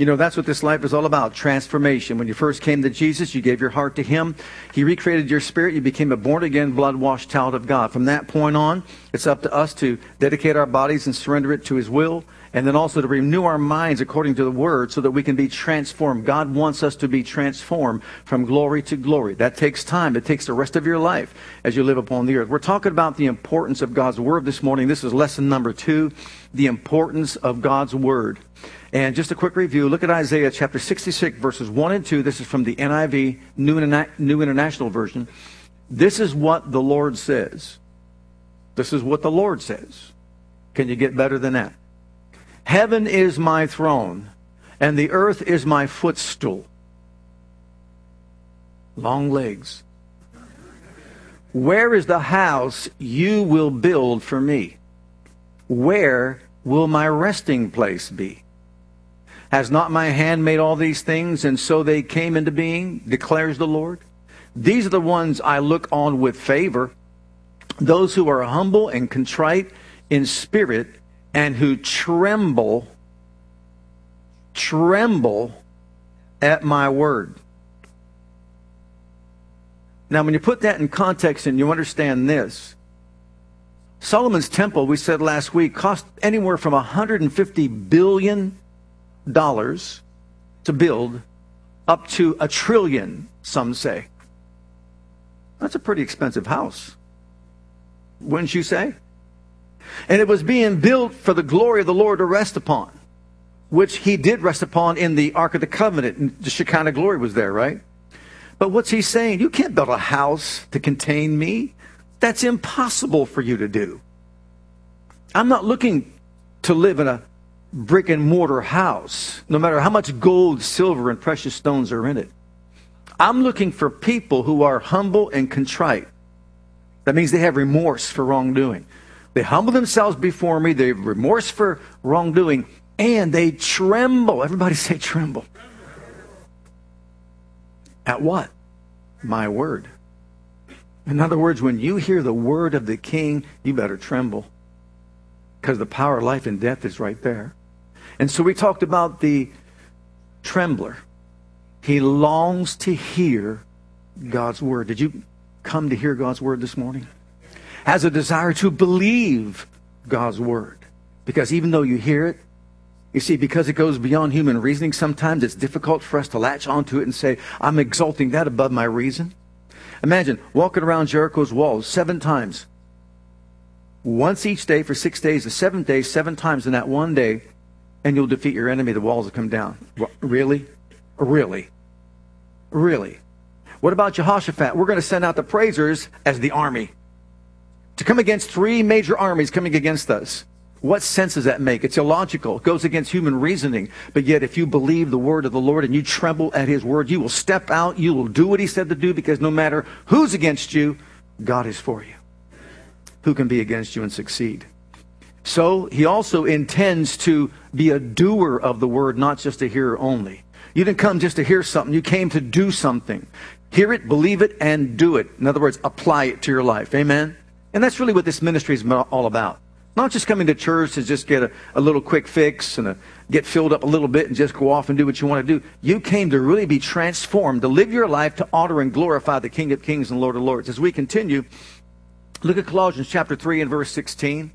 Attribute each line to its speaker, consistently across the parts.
Speaker 1: You know, that's what this life is all about transformation. When you first came to Jesus, you gave your heart to Him. He recreated your spirit. You became a born again, blood washed child of God. From that point on, it's up to us to dedicate our bodies and surrender it to His will, and then also to renew our minds according to the Word so that we can be transformed. God wants us to be transformed from glory to glory. That takes time. It takes the rest of your life as you live upon the earth. We're talking about the importance of God's Word this morning. This is lesson number two the importance of God's Word. And just a quick review look at Isaiah chapter 66, verses 1 and 2. This is from the NIV, New, Interna- New International Version. This is what the Lord says. This is what the Lord says. Can you get better than that? Heaven is my throne, and the earth is my footstool. Long legs. Where is the house you will build for me? Where will my resting place be? Has not my hand made all these things, and so they came into being, declares the Lord? These are the ones I look on with favor, those who are humble and contrite in spirit, and who tremble, tremble at my word. Now, when you put that in context and you understand this, Solomon's temple, we said last week, cost anywhere from 150 billion dollars to build up to a trillion, some say. That's a pretty expensive house. Wouldn't you say? And it was being built for the glory of the Lord to rest upon, which he did rest upon in the Ark of the Covenant. The Shekinah glory was there, right? But what's he saying? You can't build a house to contain me. That's impossible for you to do. I'm not looking to live in a brick and mortar house, no matter how much gold, silver, and precious stones are in it. I'm looking for people who are humble and contrite. That means they have remorse for wrongdoing. They humble themselves before me, they have remorse for wrongdoing, and they tremble. Everybody say tremble. At what? My word. In other words, when you hear the word of the king, you better tremble. Because the power of life and death is right there. And so we talked about the trembler. He longs to hear God's word. Did you come to hear God's word this morning? Has a desire to believe God's word. Because even though you hear it, you see, because it goes beyond human reasoning, sometimes it's difficult for us to latch onto it and say, I'm exalting that above my reason. Imagine walking around Jericho's walls seven times. Once each day for six days, the seventh day, seven times in that one day, and you'll defeat your enemy, the walls will come down. Really? Really? Really? What about Jehoshaphat? We're going to send out the praisers as the army to come against three major armies coming against us. What sense does that make? It's illogical. It goes against human reasoning. But yet, if you believe the word of the Lord and you tremble at his word, you will step out, you will do what he said to do, because no matter who's against you, God is for you. Who can be against you and succeed? So he also intends to be a doer of the word, not just a hearer only. You didn't come just to hear something, you came to do something. Hear it, believe it, and do it. In other words, apply it to your life. Amen? And that's really what this ministry is all about. Not just coming to church to just get a, a little quick fix and a, get filled up a little bit and just go off and do what you want to do. You came to really be transformed, to live your life to honor and glorify the King of Kings and Lord of Lords. As we continue, look at Colossians chapter 3 and verse 16.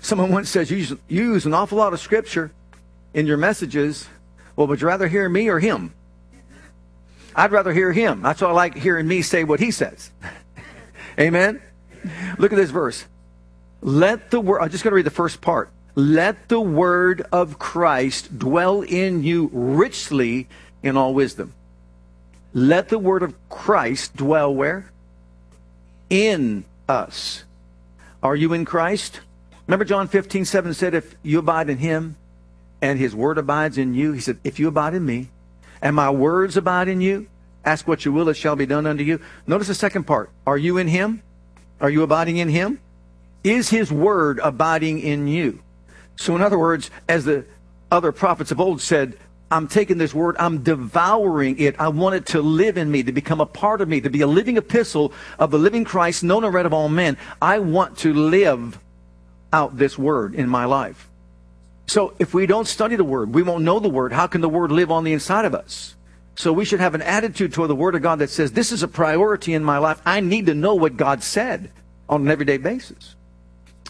Speaker 1: Someone once says you use, an awful lot of scripture in your messages. Well, would you rather hear me or him? I'd rather hear him. That's why I like hearing me say what he says. Amen? Look at this verse. Let the word, I'm just going to read the first part. Let the word of Christ dwell in you richly in all wisdom. Let the word of Christ dwell where? In us. Are you in Christ? Remember John 15, 7 said, If you abide in him and his word abides in you, he said, If you abide in me and my words abide in you, Ask what you will, it shall be done unto you. Notice the second part. Are you in him? Are you abiding in him? Is his word abiding in you? So, in other words, as the other prophets of old said, I'm taking this word, I'm devouring it. I want it to live in me, to become a part of me, to be a living epistle of the living Christ, known and read of all men. I want to live out this word in my life. So if we don't study the word, we won't know the word. How can the word live on the inside of us? So we should have an attitude toward the word of God that says, this is a priority in my life. I need to know what God said on an everyday basis.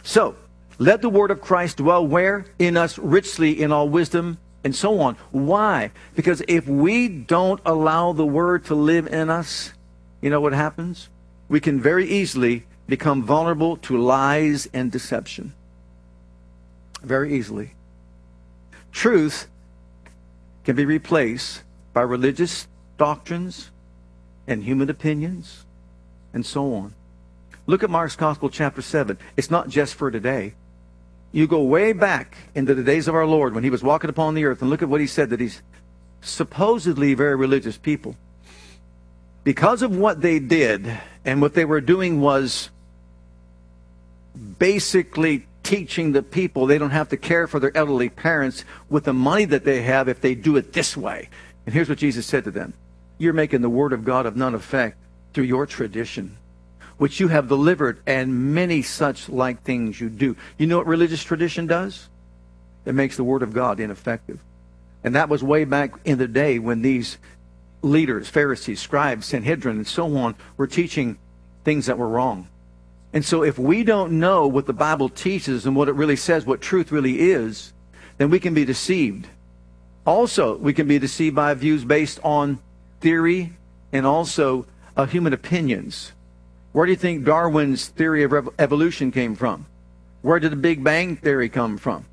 Speaker 1: So let the word of Christ dwell where? In us richly in all wisdom and so on. Why? Because if we don't allow the word to live in us, you know what happens? We can very easily become vulnerable to lies and deception. Very easily. Truth can be replaced by religious doctrines and human opinions and so on. Look at Mark's Gospel, chapter 7. It's not just for today. You go way back into the days of our Lord when he was walking upon the earth and look at what he said that he's supposedly very religious people. Because of what they did and what they were doing was basically teaching the people they don't have to care for their elderly parents with the money that they have if they do it this way. And here's what Jesus said to them You're making the word of God of none effect through your tradition which you have delivered, and many such like things you do. You know what religious tradition does? It makes the Word of God ineffective. And that was way back in the day when these leaders, Pharisees, scribes, Sanhedrin, and so on, were teaching things that were wrong. And so if we don't know what the Bible teaches and what it really says, what truth really is, then we can be deceived. Also, we can be deceived by views based on theory and also uh, human opinions. Where do you think Darwin's theory of evolution came from? Where did the Big Bang theory come from?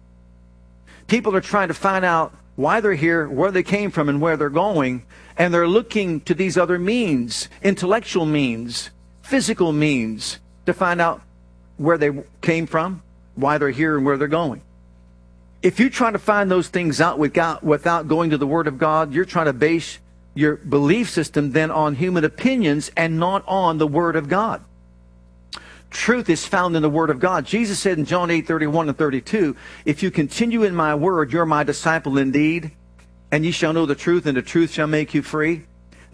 Speaker 1: People are trying to find out why they're here, where they came from, and where they're going, and they're looking to these other means, intellectual means, physical means, to find out where they came from, why they're here, and where they're going. If you try to find those things out without, without going to the Word of God, you're trying to base your belief system then on human opinions and not on the Word of God. Truth is found in the Word of God. Jesus said in John 8, 31 and 32, If you continue in my word, you're my disciple indeed, and ye shall know the truth, and the truth shall make you free.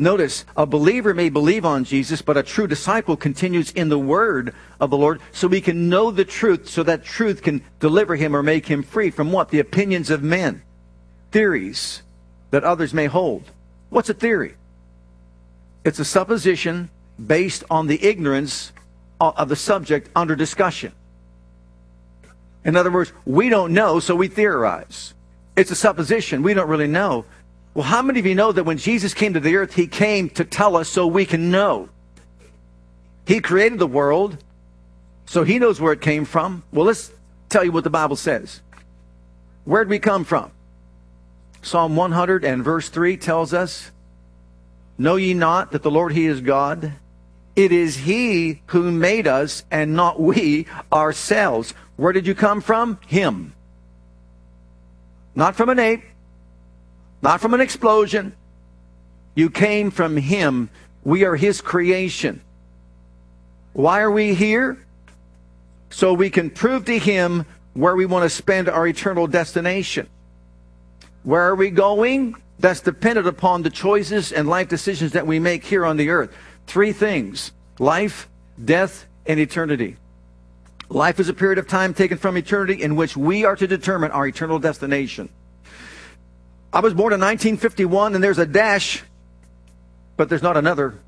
Speaker 1: Notice, a believer may believe on Jesus, but a true disciple continues in the word of the Lord so he can know the truth, so that truth can deliver him or make him free from what? The opinions of men, theories that others may hold. What's a theory? It's a supposition based on the ignorance of the subject under discussion. In other words, we don't know, so we theorize. It's a supposition. We don't really know. Well, how many of you know that when Jesus came to the earth, he came to tell us so we can know? He created the world, so he knows where it came from. Well, let's tell you what the Bible says. Where did we come from? Psalm 100 and verse 3 tells us, Know ye not that the Lord He is God? It is He who made us and not we ourselves. Where did you come from? Him. Not from an ape, not from an explosion. You came from Him. We are His creation. Why are we here? So we can prove to Him where we want to spend our eternal destination. Where are we going? That's dependent upon the choices and life decisions that we make here on the earth. Three things life, death, and eternity. Life is a period of time taken from eternity in which we are to determine our eternal destination. I was born in 1951, and there's a dash, but there's not another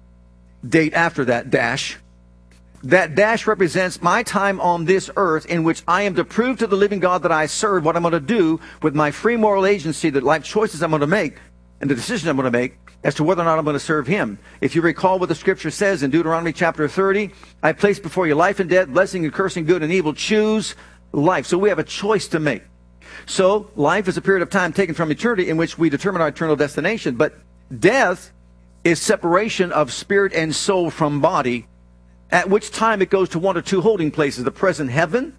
Speaker 1: date after that dash. That dash represents my time on this earth in which I am to prove to the living God that I serve what I'm going to do with my free moral agency, the life choices I'm going to make, and the decision I'm going to make as to whether or not I'm going to serve Him. If you recall what the scripture says in Deuteronomy chapter 30, I place before you life and death, blessing and cursing, good and evil. Choose life. So we have a choice to make. So life is a period of time taken from eternity in which we determine our eternal destination. But death is separation of spirit and soul from body at which time it goes to one or two holding places the present heaven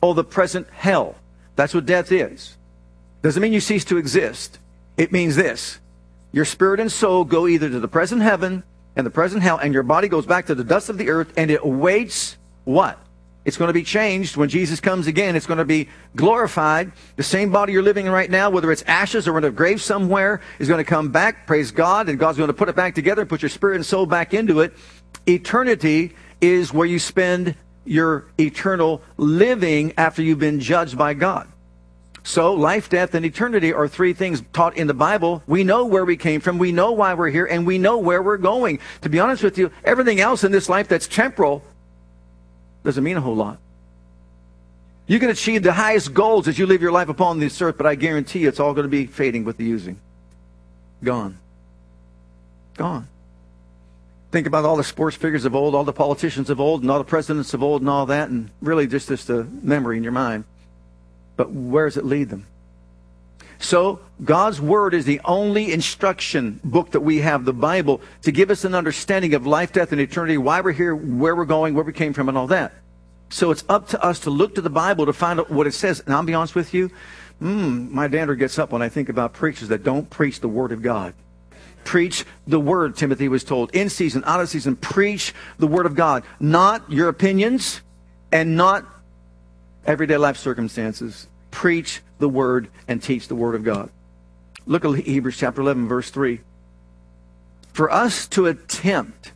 Speaker 1: or the present hell. That's what death is. Doesn't mean you cease to exist. It means this your spirit and soul go either to the present heaven and the present hell, and your body goes back to the dust of the earth, and it awaits what? It's going to be changed when Jesus comes again. It's going to be glorified. The same body you're living in right now, whether it's ashes or in a grave somewhere, is going to come back. Praise God. And God's going to put it back together and put your spirit and soul back into it. Eternity is where you spend your eternal living after you've been judged by God. So, life, death, and eternity are three things taught in the Bible. We know where we came from, we know why we're here, and we know where we're going. To be honest with you, everything else in this life that's temporal doesn't mean a whole lot. You can achieve the highest goals as you live your life upon this earth, but I guarantee it's all going to be fading with the using. Gone. Gone. Think about all the sports figures of old, all the politicians of old, and all the presidents of old, and all that, and really just just a memory in your mind. But where does it lead them? So, God's Word is the only instruction book that we have, the Bible, to give us an understanding of life, death, and eternity, why we're here, where we're going, where we came from, and all that. So it's up to us to look to the Bible to find out what it says. And I'll be honest with you, mm, my dander gets up when I think about preachers that don't preach the Word of God. Preach the Word, Timothy was told. In season, out of season, preach the Word of God. Not your opinions and not everyday life circumstances preach the word and teach the word of God. Look at Hebrews chapter 11, verse 3. For us to attempt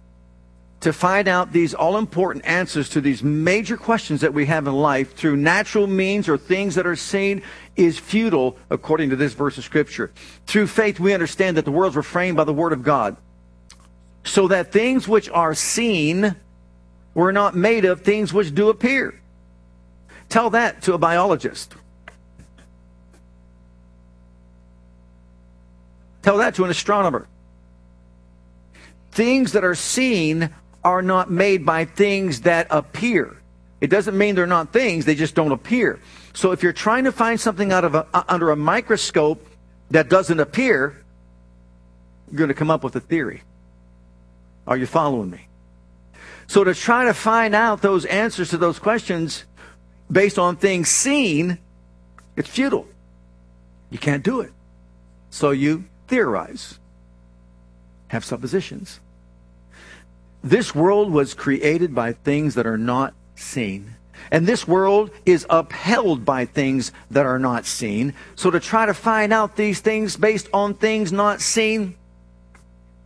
Speaker 1: to find out these all important answers to these major questions that we have in life through natural means or things that are seen is futile, according to this verse of Scripture. Through faith, we understand that the worlds were framed by the Word of God, so that things which are seen were not made of things which do appear. Tell that to a biologist. Tell that to an astronomer. Things that are seen are not made by things that appear. It doesn't mean they're not things, they just don't appear. So if you're trying to find something out of a, uh, under a microscope that doesn't appear, you're going to come up with a theory. Are you following me? So to try to find out those answers to those questions based on things seen, it's futile. You can't do it. So you theorize, have suppositions. This world was created by things that are not seen. And this world is upheld by things that are not seen. So to try to find out these things based on things not seen,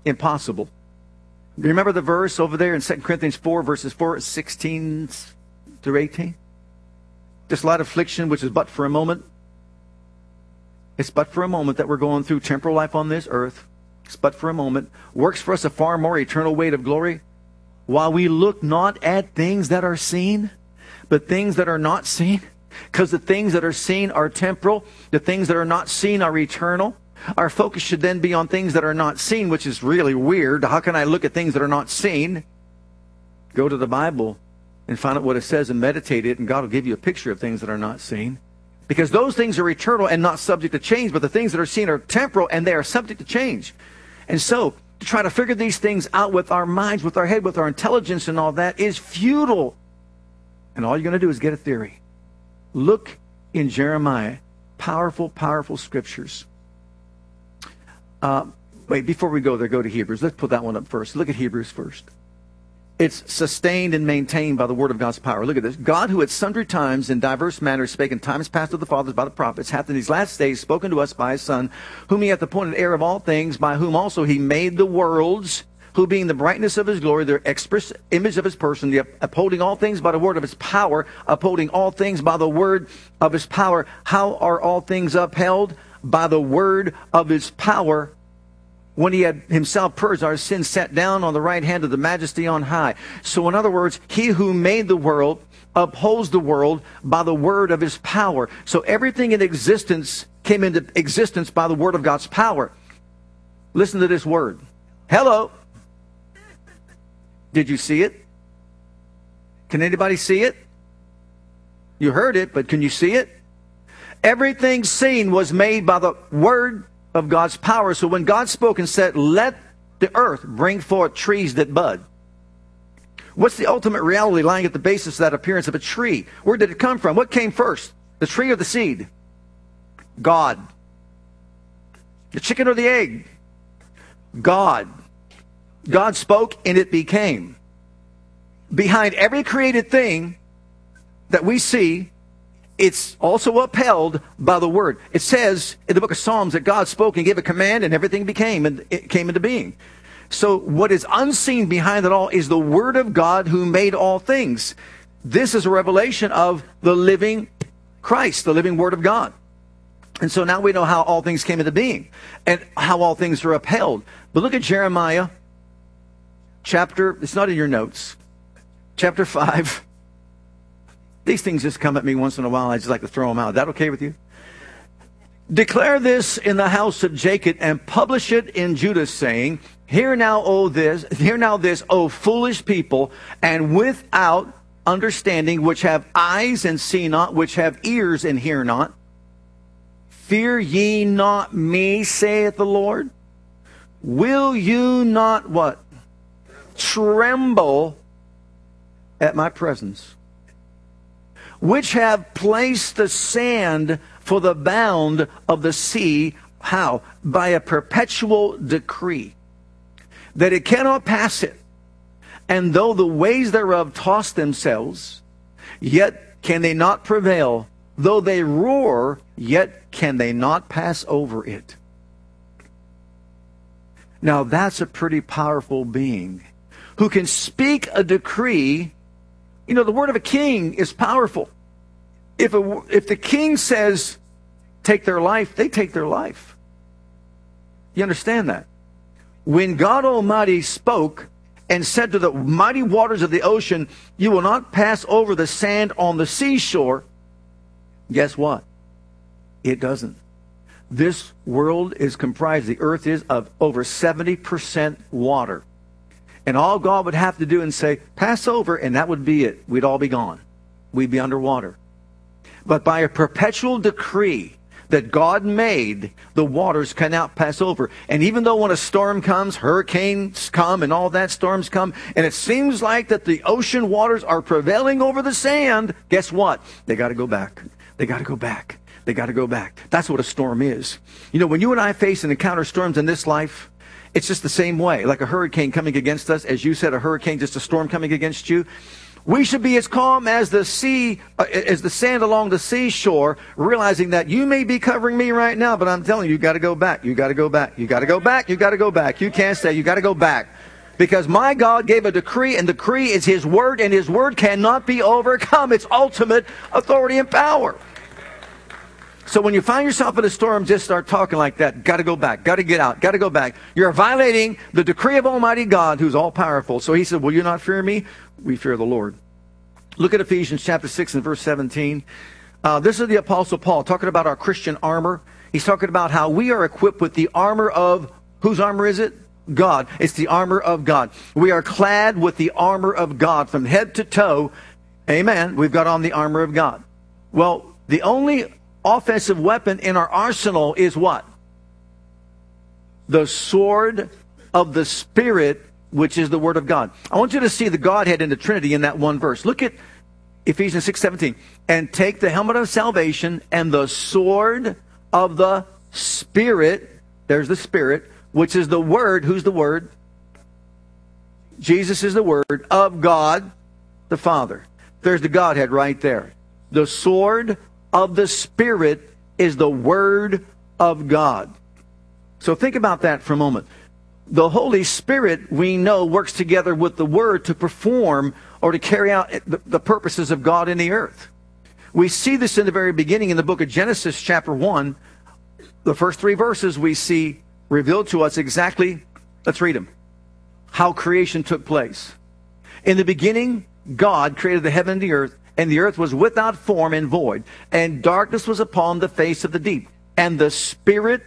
Speaker 1: impossible. Remember the verse over there in 2 Corinthians 4, verses 4, 16 through 18? This light affliction, which is but for a moment, it's but for a moment that we're going through temporal life on this earth. It's but for a moment. Works for us a far more eternal weight of glory. While we look not at things that are seen, but things that are not seen. Because the things that are seen are temporal, the things that are not seen are eternal. Our focus should then be on things that are not seen, which is really weird. How can I look at things that are not seen? Go to the Bible and find out what it says and meditate it, and God will give you a picture of things that are not seen. Because those things are eternal and not subject to change, but the things that are seen are temporal and they are subject to change. And so, to try to figure these things out with our minds, with our head, with our intelligence and all that is futile. And all you're going to do is get a theory. Look in Jeremiah. Powerful, powerful scriptures. Uh, wait, before we go there, go to Hebrews. Let's put that one up first. Look at Hebrews first. It's sustained and maintained by the word of God's power. Look at this. God, who at sundry times in diverse manners spake in times past to the fathers by the prophets, hath in these last days spoken to us by his Son, whom he hath appointed heir of all things, by whom also he made the worlds, who being the brightness of his glory, the express image of his person, the upholding all things by the word of his power, upholding all things by the word of his power. How are all things upheld? By the word of his power when he had himself purged our sins, sat down on the right hand of the majesty on high. So, in other words, he who made the world upholds the world by the word of his power. So, everything in existence came into existence by the word of God's power. Listen to this word. Hello. Did you see it? Can anybody see it? You heard it, but can you see it? Everything seen was made by the word of God's power. So when God spoke and said, let the earth bring forth trees that bud, what's the ultimate reality lying at the basis of that appearance of a tree? Where did it come from? What came first? The tree or the seed? God. The chicken or the egg? God. God spoke and it became. Behind every created thing that we see, it's also upheld by the word. It says in the book of Psalms that God spoke and gave a command and everything became and it came into being. So what is unseen behind it all is the word of God who made all things. This is a revelation of the living Christ, the living word of God. And so now we know how all things came into being and how all things are upheld. But look at Jeremiah chapter, it's not in your notes, chapter 5. These things just come at me once in a while. I just like to throw them out. Is that okay with you? Declare this in the house of Jacob and publish it in Judah, saying, Hear now, O this, hear now this, O foolish people, and without understanding, which have eyes and see not, which have ears and hear not. Fear ye not me, saith the Lord. Will you not what? Tremble at my presence. Which have placed the sand for the bound of the sea. How? By a perpetual decree. That it cannot pass it. And though the ways thereof toss themselves, yet can they not prevail. Though they roar, yet can they not pass over it. Now that's a pretty powerful being who can speak a decree. You know, the word of a king is powerful. If, a, if the king says, take their life, they take their life. You understand that? When God Almighty spoke and said to the mighty waters of the ocean, You will not pass over the sand on the seashore, guess what? It doesn't. This world is comprised, the earth is, of over 70% water. And all God would have to do and say, pass over, and that would be it. We'd all be gone. We'd be underwater. But by a perpetual decree that God made, the waters cannot pass over. And even though when a storm comes, hurricanes come and all that storms come, and it seems like that the ocean waters are prevailing over the sand, guess what? They got to go back. They got to go back. They got to go back. That's what a storm is. You know, when you and I face and encounter storms in this life, it's just the same way. Like a hurricane coming against us, as you said, a hurricane, just a storm coming against you. We should be as calm as the sea, uh, as the sand along the seashore, realizing that you may be covering me right now, but I'm telling you, you got to go back. You got to go back. You got to go back. You got to go back. You can't stay. You got to go back. Because my God gave a decree, and decree is His word, and His word cannot be overcome. It's ultimate authority and power. So when you find yourself in a storm, just start talking like that. Got to go back. Got to get out. Got to go back. You're violating the decree of Almighty God, who's all powerful. So he said, Will you not fear me? We fear the Lord. Look at Ephesians chapter 6 and verse 17. Uh, this is the Apostle Paul talking about our Christian armor. He's talking about how we are equipped with the armor of whose armor is it? God. It's the armor of God. We are clad with the armor of God from head to toe. Amen. We've got on the armor of God. Well, the only offensive weapon in our arsenal is what? The sword of the Spirit, which is the Word of God. I want you to see the Godhead in the Trinity in that one verse. Look at Ephesians 6 17. And take the helmet of salvation and the sword of the Spirit. There's the Spirit, which is the Word. Who's the Word? Jesus is the Word of God the Father. There's the Godhead right there. The sword of the Spirit is the Word of God. So think about that for a moment. The Holy Spirit, we know, works together with the Word to perform or to carry out the, purposes of God in the earth. We see this in the very beginning in the book of Genesis, chapter 1. The first three verses we see revealed to us exactly, let's read them, how creation took place. In the beginning, God created the heaven and the earth, and the earth was without form and void, and darkness was upon the face of the deep. And the Spirit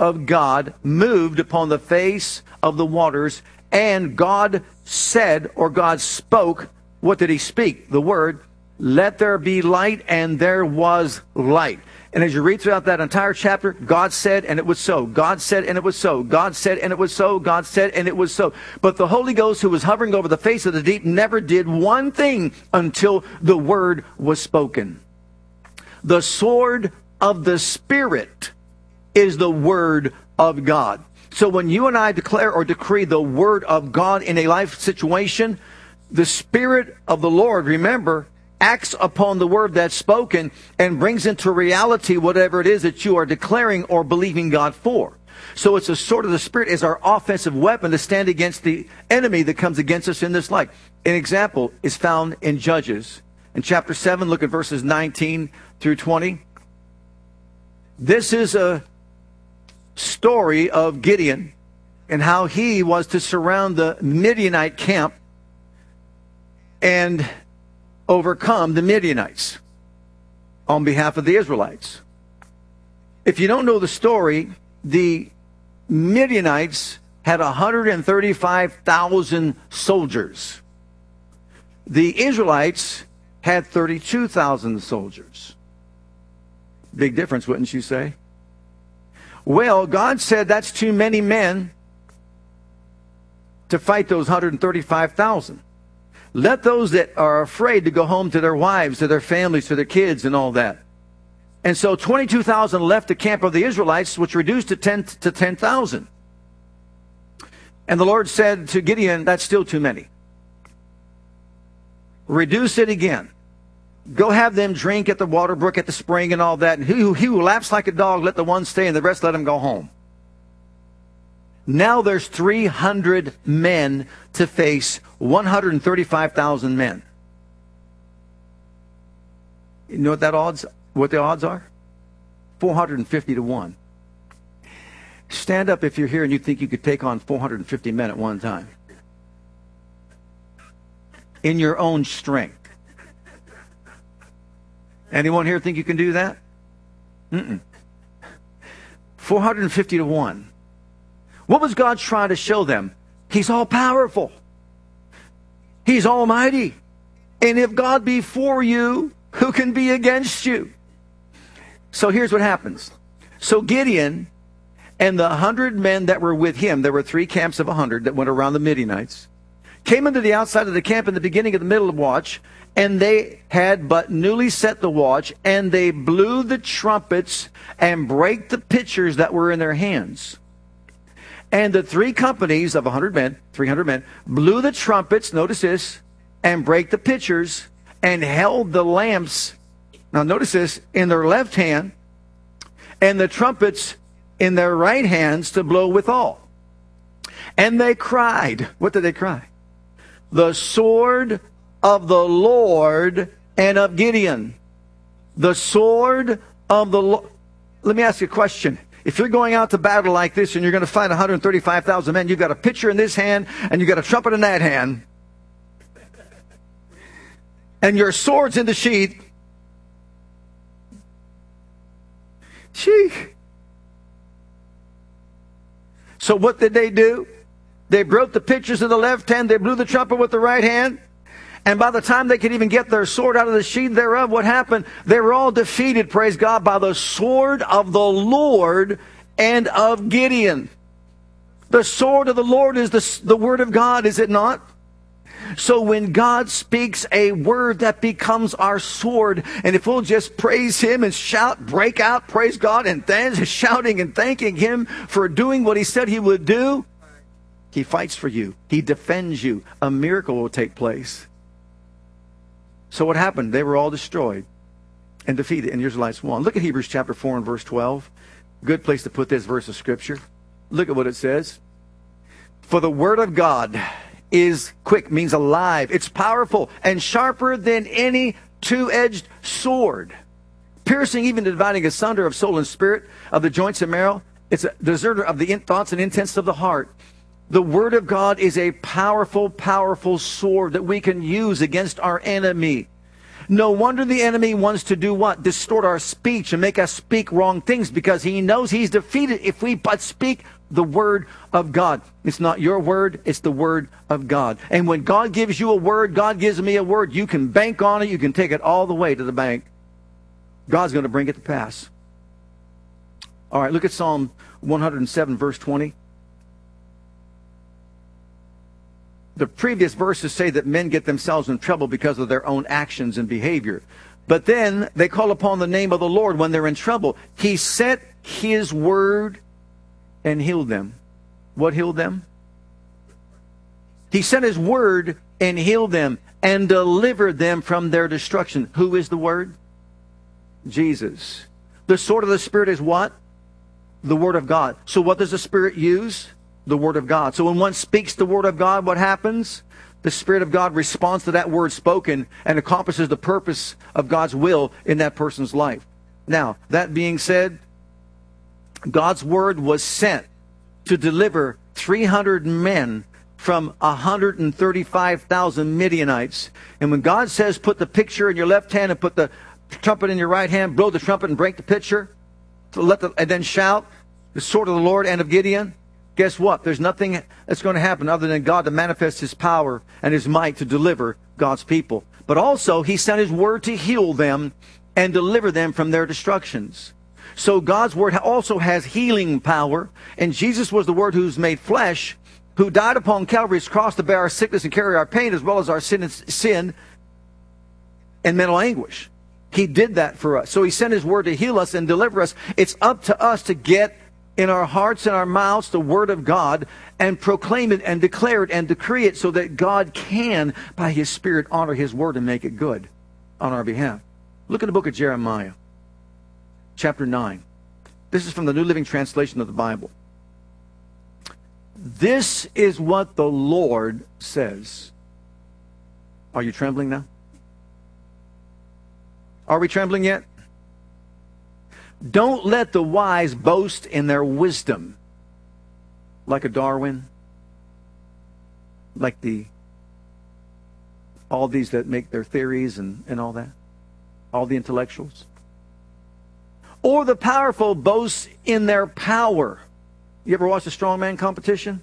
Speaker 1: of God moved upon the face of the waters, and God said, or God spoke, what did he speak? The word, let there be light, and there was light. And as you read throughout that entire chapter, God said, and it was so. God said, and it was so. God said, and it was so. God said, and it was so. But the Holy Ghost, who was hovering over the face of the deep, never did one thing until the word was spoken. The sword of the Spirit is the word of God. So when you and I declare or decree the word of God in a life situation, the Spirit of the Lord, remember, acts upon the word that's spoken and brings into reality whatever it is that you are declaring or believing God for. So it's a sword of the Spirit is our offensive weapon to stand against the enemy that comes against us in this life. An example is found in Judges. In chapter 7, look at verses 19 through 20. This is a story of Gideon and how he was to surround the Midianite camp and overcome the Midianites on behalf of the Israelites. If you don't know the story, the Midianites had 135,000 soldiers. The Israelites had 32,000 soldiers. Big difference, wouldn't you say? Well, God said that's too many men to fight those 135,000. Let those that are afraid to go home to their wives, to their families, to their kids, and all that. And so 22,000 left the camp of the Israelites, which reduced to 10 to 10,000. And the Lord said to Gideon, That's still too many. Reduce it again. Go have them drink at the water brook, at the spring, and all that. And he, who laughs like a dog, let the one stay, and the rest let him go home. Now there's 300 men to face 135,000 men. You know what that odds? What the odds are? 450 to one. Stand up if you're here and you think you could take on 450 men at one time. In your own strength. Anyone here think you can do that? Mm-mm. 450 to 1. What was God trying to show them? He's all powerful. He's almighty. And if God be for you, who can be against you? So here's what happens. So Gideon and the hundred men that were with him, there were three camps of a hundred that went around the Midianites, came into the outside of the camp in the beginning of the middle of watch, and they had but newly set the watch, and they blew the trumpets and brake the pitchers that were in their hands. And the three companies of 100 men, 300 men, blew the trumpets, notice this, and brake the pitchers, and held the lamps, now notice this, in their left hand, and the trumpets in their right hands to blow withal. And they cried. What did they cry? The sword of the Lord and of Gideon. The sword of the Lord. Let me ask you a question. If you're going out to battle like this and you're going to fight 135,000 men, you've got a pitcher in this hand and you've got a trumpet in that hand. And your sword's in the sheath. Gee. So what did they do? They broke the pitchers in the left hand. They blew the trumpet with the right hand. And by the time they could even get their sword out of the sheath thereof, what happened? They were all defeated, praise God, by the sword of the Lord and of Gideon. The sword of the Lord is the, the word of God, is it not? So when God speaks a word that becomes our sword, and if we'll just praise Him and shout, break out, praise God, and then shouting and thanking Him for doing what He said He would do, He fights for you. He defends you. A miracle will take place. So what happened? They were all destroyed and defeated, and the Israelites won. Look at Hebrews chapter 4 and verse 12. Good place to put this verse of Scripture. Look at what it says. For the word of God is quick, means alive. It's powerful and sharper than any two-edged sword, piercing even dividing asunder of soul and spirit, of the joints and marrow. It's a deserter of the thoughts and intents of the heart. The Word of God is a powerful, powerful sword that we can use against our enemy. No wonder the enemy wants to do what? Distort our speech and make us speak wrong things because he knows he's defeated if we but speak the word of God. It's not your word, it's the word of God. And when God gives you a word, God gives me a word, you can bank on it, you can take it all the way to the bank. God's going to bring it to pass. All right, look at Psalm 107, verse 20. The previous verses say that men get themselves in trouble because of their own actions and behavior. But then they call upon the name of the Lord when they're in trouble. He sent his word and healed them. What healed them? He sent his word and healed them and delivered them from their destruction. Who is the word? Jesus. The sword of the Spirit is what? The word of God. So what does the Spirit use? The word of God. So when one speaks the word of God, what happens? The Spirit of God responds to that word spoken and accomplishes the purpose of God's will in that person's life. Now, that being said, God's word was sent to deliver 300 men from 135,000 Midianites. And when God says, put the picture in your left hand and put the trumpet in your right hand, blow the trumpet and break the pitcher, let the, and then shout, the sword of the Lord and of Gideon, guess what? There's nothing that's going to happen other than God to manifest his power and his might to deliver God's people. But also, he sent his word to heal them and deliver them from their destructions. So God's word also has healing power, and Jesus was the word who's made flesh, who died upon Calvary's cross to bear our sickness and carry our pain as well as our sin and, sin and mental anguish. He did that for us. So he sent his word to heal us and deliver us. It's up to us to get in our hearts and our mouths the word of God and proclaim it and declare it and decree it so that God can, by his spirit, honor his word and make it good on our behalf. Look at the book of Jeremiah, chapter 9. This is from the New Living Translation of the Bible. This is what the Lord says. Are you trembling now? Are we trembling yet? Don't let the wise boast in their wisdom, like a Darwin, like the all these that make their theories and, and all that all the intellectuals. Or the powerful boast in their power. You ever watch a strongman competition?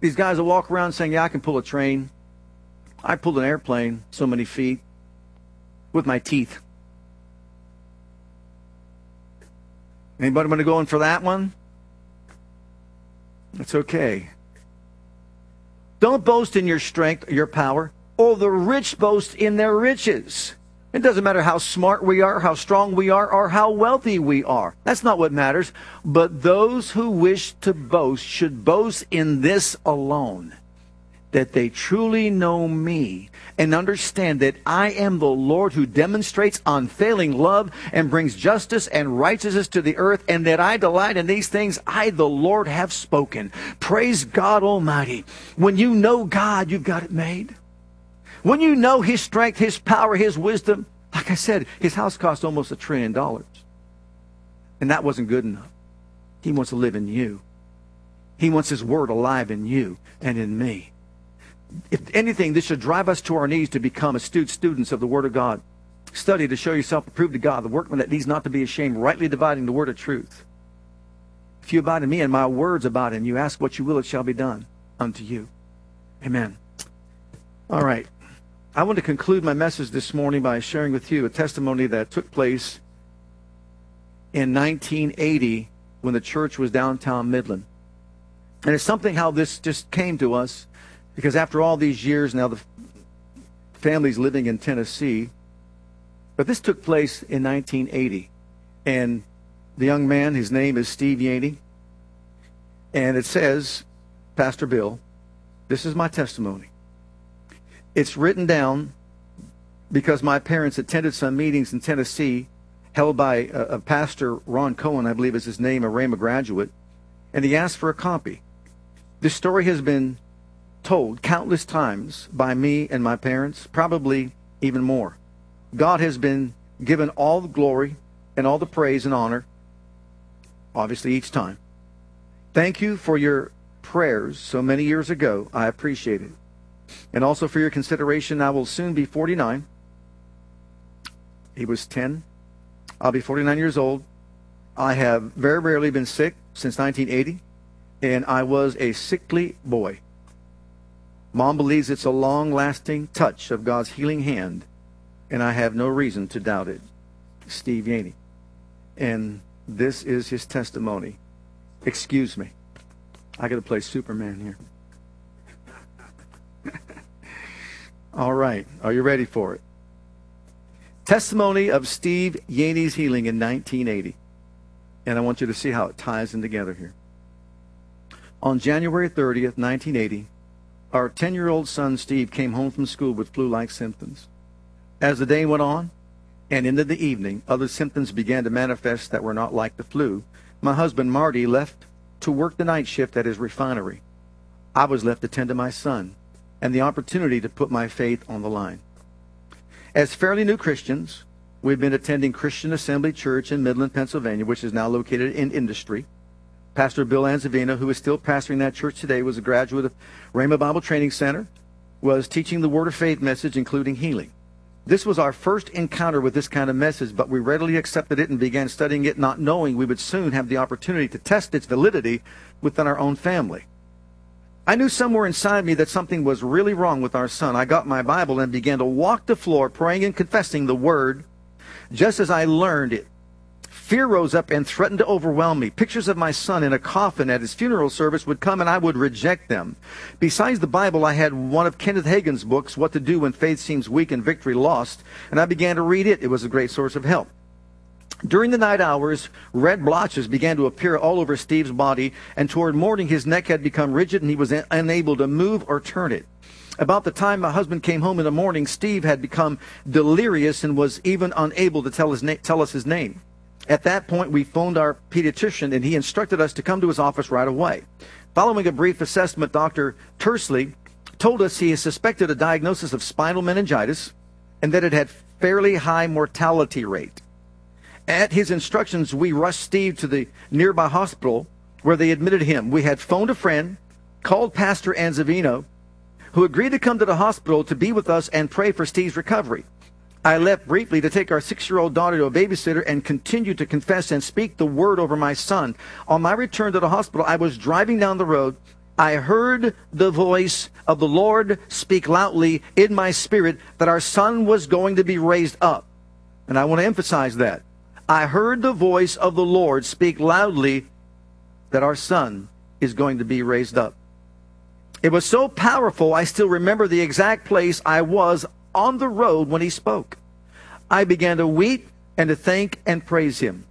Speaker 1: These guys will walk around saying, Yeah, I can pull a train. I pulled an airplane so many feet with my teeth. Anybody want to go in for that one? It's okay. Don't boast in your strength, your power or the rich boast in their riches. It doesn't matter how smart we are, how strong we are, or how wealthy we are. That's not what matters. But those who wish to boast should boast in this alone that they truly know me and understand that I am the Lord who demonstrates unfailing love and brings justice and righteousness to the earth, and that I delight in these things. I, the Lord, have spoken. Praise God Almighty. When you know God, you've got it made. When you know His strength, His power, His wisdom, like I said, His house cost almost a trillion dollars. And that wasn't good enough. He wants to live in you. He wants His Word alive in you and in me. If anything, this should drive us to our knees to become astute students of the Word of God. Study to show yourself approved to God, the workman that needs not to be ashamed, rightly dividing the word of truth. If you abide in me and my words abide in you, ask what you will, it shall be done unto you. Amen. All right. I want to conclude my message this morning by sharing with you a testimony that took place in 1980 when the church was downtown Midland. And it's something how this just came to us because after all these years now the family's living in Tennessee. But this took place in 1980. And the young man, his name is Steve Yaney. And it says, Pastor Bill, this is my testimony. It's written down because my parents attended some meetings in Tennessee held by a, a pastor, Ron Cohen, I believe is his name, a Rhema graduate, and he asked for a copy. This story has been told countless times by me and my parents, probably even more. God has been given all the glory and all the praise and honor, obviously, each time. Thank you for your prayers so many years ago. I appreciate it. And also for your consideration, I will soon be 49. He was 10. I'll be 49 years old. I have very rarely been sick since 1980, and I was a sickly boy. Mom believes it's a long lasting touch of God's healing hand, and I have no reason to doubt it. Steve Yaney. And this is his testimony. Excuse me. I got to play Superman here. All right. Are you ready for it? Testimony of Steve Yaney's healing in 1980. And I want you to see how it ties in together here. On January 30th, 1980, our 10 year old son Steve came home from school with flu like symptoms. As the day went on and into the evening, other symptoms began to manifest that were not like the flu. My husband Marty left to work the night shift at his refinery. I was left to tend to my son and the opportunity to put my faith on the line. As fairly new Christians, we've been attending Christian Assembly Church in Midland, Pennsylvania, which is now located in industry. Pastor Bill Anzavino, who is still pastoring that church today, was a graduate of Rhema Bible Training Center, was teaching the Word of Faith message, including healing. This was our first encounter with this kind of message, but we readily accepted it and began studying it, not knowing we would soon have the opportunity to test its validity within our own family. I knew somewhere inside me that something was really wrong with our son. I got my Bible and began to walk the floor, praying and confessing the Word just as I learned it. Fear rose up and threatened to overwhelm me. Pictures of my son in a coffin at his funeral service would come and I would reject them. Besides the Bible, I had one of Kenneth Hagin's books, What to Do When Faith Seems Weak and Victory Lost, and I began to read it. It was a great source of help. During the night hours, red blotches began to appear all over Steve's body, and toward morning his neck had become rigid and he was unable to move or turn it. About the time my husband came home in the morning, Steve had become delirious and was even unable to tell, his na- tell us his name. At that point, we phoned our pediatrician and he instructed us to come to his office right away. Following a brief assessment, Dr. Tursley told us he suspected a diagnosis of spinal meningitis and that it had fairly high mortality rate. At his instructions, we rushed Steve to the nearby hospital where they admitted him. We had phoned a friend, called Pastor Anzavino, who agreed to come to the hospital to be with us and pray for Steve's recovery. I left briefly to take our six year old daughter to a babysitter and continued to confess and speak the word over my son. On my return to the hospital, I was driving down the road. I heard the voice of the Lord speak loudly in my spirit that our son was going to be raised up. And I want to emphasize that. I heard the voice of the Lord speak loudly that our son is going to be raised up. It was so powerful, I still remember the exact place I was on the road when he spoke. I began to weep and to thank and praise him.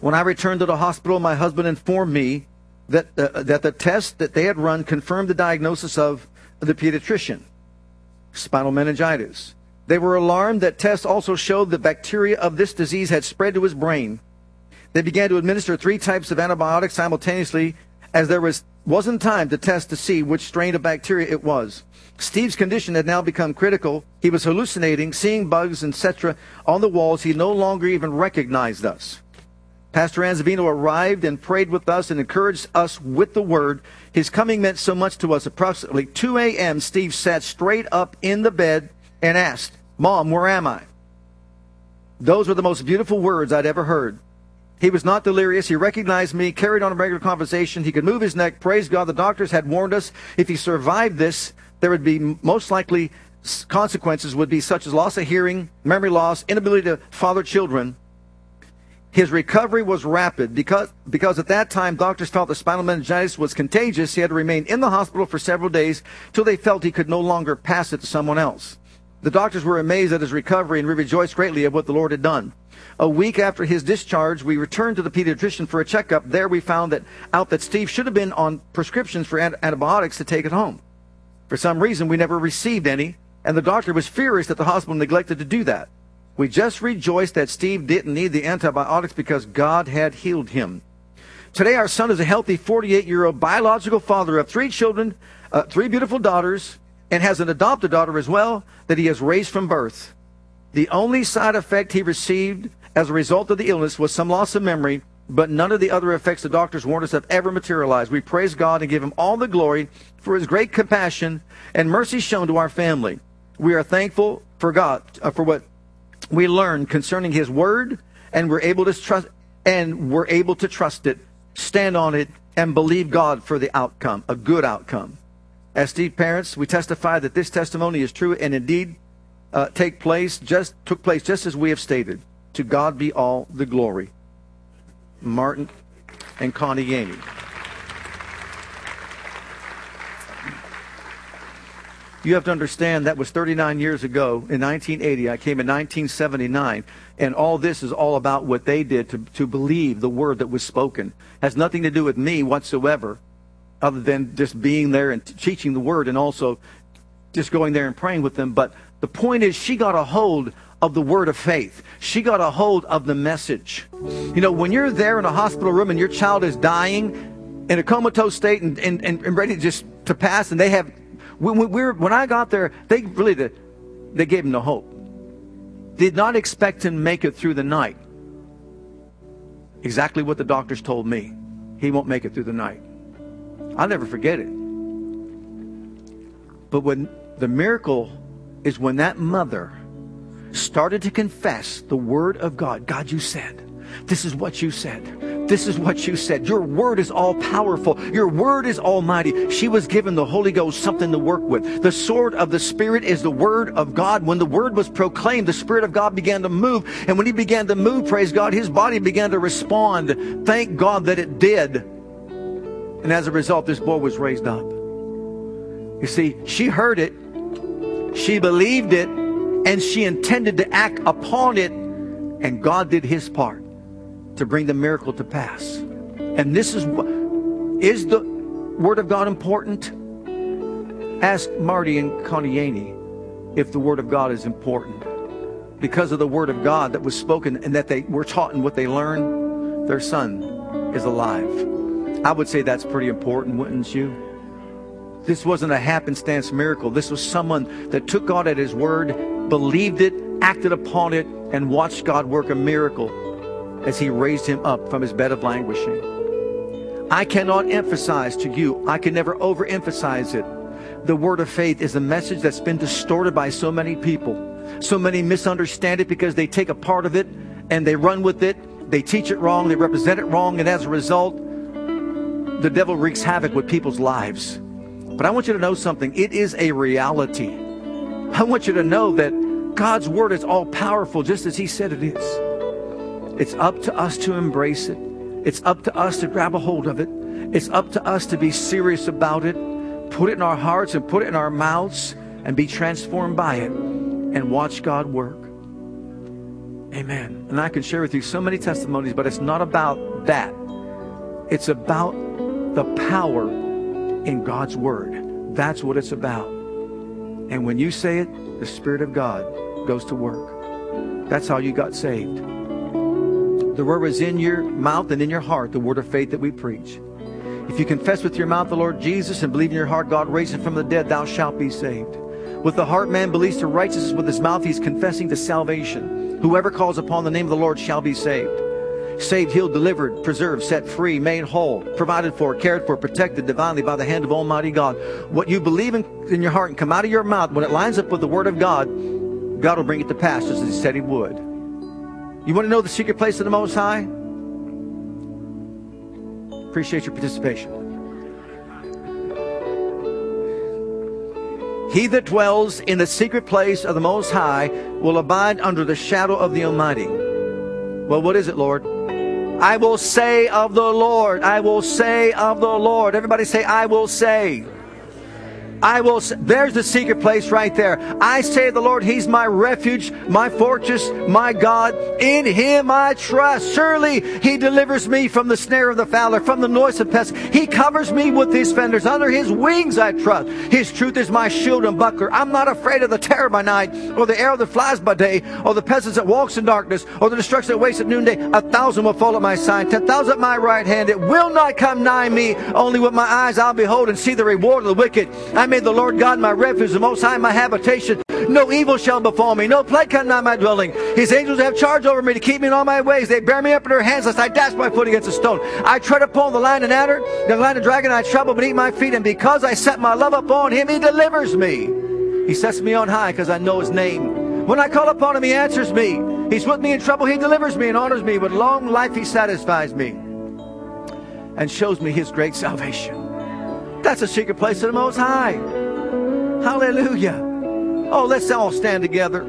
Speaker 1: When I returned to the hospital, my husband informed me that, uh, that the test that they had run confirmed the diagnosis of the pediatrician spinal meningitis. They were alarmed that tests also showed the bacteria of this disease had spread to his brain. They began to administer three types of antibiotics simultaneously as there was, wasn't time to test to see which strain of bacteria it was. Steve's condition had now become critical. He was hallucinating, seeing bugs, etc. on the walls. He no longer even recognized us. Pastor Anzavino arrived and prayed with us and encouraged us with the word. His coming meant so much to us. Approximately 2 a.m., Steve sat straight up in the bed and asked, Mom, where am I? Those were the most beautiful words I'd ever heard. He was not delirious. He recognized me, carried on a regular conversation. He could move his neck. Praise God. The doctors had warned us if he survived this, there would be most likely consequences would be such as loss of hearing, memory loss, inability to father children. His recovery was rapid because, because at that time doctors felt the spinal meningitis was contagious. He had to remain in the hospital for several days till they felt he could no longer pass it to someone else. The doctors were amazed at his recovery and rejoiced greatly at what the Lord had done. A week after his discharge, we returned to the pediatrician for a checkup. There we found that out that Steve should have been on prescriptions for antibiotics to take it home. For some reason, we never received any, and the doctor was furious that the hospital neglected to do that. We just rejoiced that Steve didn't need the antibiotics because God had healed him. Today, our son is a healthy 48 year old biological father of three children, uh, three beautiful daughters, and has an adopted daughter as well that he has raised from birth. The only side effect he received as a result of the illness was some loss of memory, but none of the other effects the doctors warned us have ever materialized. We praise God and give him all the glory for his great compassion and mercy shown to our family. We are thankful for God uh, for what we learned concerning his word and we're able to trust and we're able to trust it, stand on it and believe God for the outcome, a good outcome. As Steve parents, we testify that this testimony is true and indeed uh, take place just took place just as we have stated. To God be all the glory. Martin and Connie Yaney. You have to understand that was 39 years ago in 1980. I came in 1979. And all this is all about what they did to, to believe the word that was spoken. Has nothing to do with me whatsoever. other than just being there and teaching the word and also just going there and praying with them. But the point is, she got a hold of the word of faith. She got a hold of the message. You know, when you're there in a hospital room and your child is dying in a comatose state and, and, and ready just to pass, and they have, when, we were, when I got there, they really, they gave him no hope. Did not expect him to make it through the night. Exactly what the doctors told me. He won't make it through the night. I'll never forget it. But when the miracle is when that mother started to confess the word of God. God, you said, this is what you said. This is what you said. Your word is all powerful. Your word is almighty. She was given the Holy Ghost something to work with. The sword of the Spirit is the word of God. When the word was proclaimed, the Spirit of God began to move. And when he began to move, praise God, his body began to respond. Thank God that it did. And as a result, this boy was raised up. You see, she heard it. She believed it and she intended to act upon it, and God did his part to bring the miracle to pass. And this is is the Word of God important? Ask Marty and Connie if the Word of God is important. Because of the Word of God that was spoken and that they were taught and what they learned, their son is alive. I would say that's pretty important, wouldn't you? This wasn't a happenstance miracle. This was someone that took God at His word believed it, acted upon it, and watched God work a miracle as He raised him up from his bed of languishing. I cannot emphasize to you, I can never overemphasize it. The word of faith is a message that's been distorted by so many people. So many misunderstand it because they take a part of it and they run with it. They teach it wrong, they represent it wrong, and as a result, the devil wreaks havoc with people's lives. But I want you to know something. It is a reality. I want you to know that God's word is all powerful, just as He said it is. It's up to us to embrace it. It's up to us to grab a hold of it. It's up to us to be serious about it, put it in our hearts and put it in our mouths and be transformed by it and watch God work. Amen. And I can share with you so many testimonies, but it's not about that. It's about the power in God's word. That's what it's about. And when you say it, the Spirit of God goes to work. That's how you got saved. The word was in your mouth and in your heart, the word of faith that we preach. If you confess with your mouth the Lord Jesus and believe in your heart God raised him from the dead, thou shalt be saved. With the heart man believes to righteousness, with his mouth he's confessing to salvation. Whoever calls upon the name of the Lord shall be saved saved, healed, delivered, preserved, set free, made whole, provided for, cared for, protected divinely by the hand of Almighty God. What you believe in, in your heart and come out of your mouth, when it lines up with the Word of God, God will bring it to pass just as He said He would. You want to know the secret place of the Most High? Appreciate your participation. He that dwells in the secret place of the Most High will abide under the shadow of the Almighty. Well, what is it, Lord? I will say of the Lord. I will say of the Lord. Everybody say, I will say. I will, there's the secret place right there. I say the Lord, He's my refuge, my fortress, my God. In Him I trust. Surely He delivers me from the snare of the fowler, from the noise of pests. He covers me with His fenders. Under His wings I trust. His truth is my shield and buckler. I'm not afraid of the terror by night, or the arrow that flies by day, or the pestilence that walks in darkness, or the destruction that wastes at noonday. A thousand will fall at my side, ten thousand at my right hand. It will not come nigh me. Only with my eyes I'll behold and see the reward of the wicked. I I made the Lord God my refuge, the Most High my habitation. No evil shall befall me, no plague come nigh my dwelling. His angels have charge over me to keep me in all my ways. They bear me up in their hands, lest I dash my foot against a stone. I tread upon the lion and adder, the lion and dragon I trouble beneath my feet, and because I set my love upon him, he delivers me. He sets me on high because I know his name. When I call upon him, he answers me. He's with me in trouble, he delivers me and honors me. With long life, he satisfies me and shows me his great salvation. That's a secret place of the Most High. Hallelujah. Oh, let's all stand together.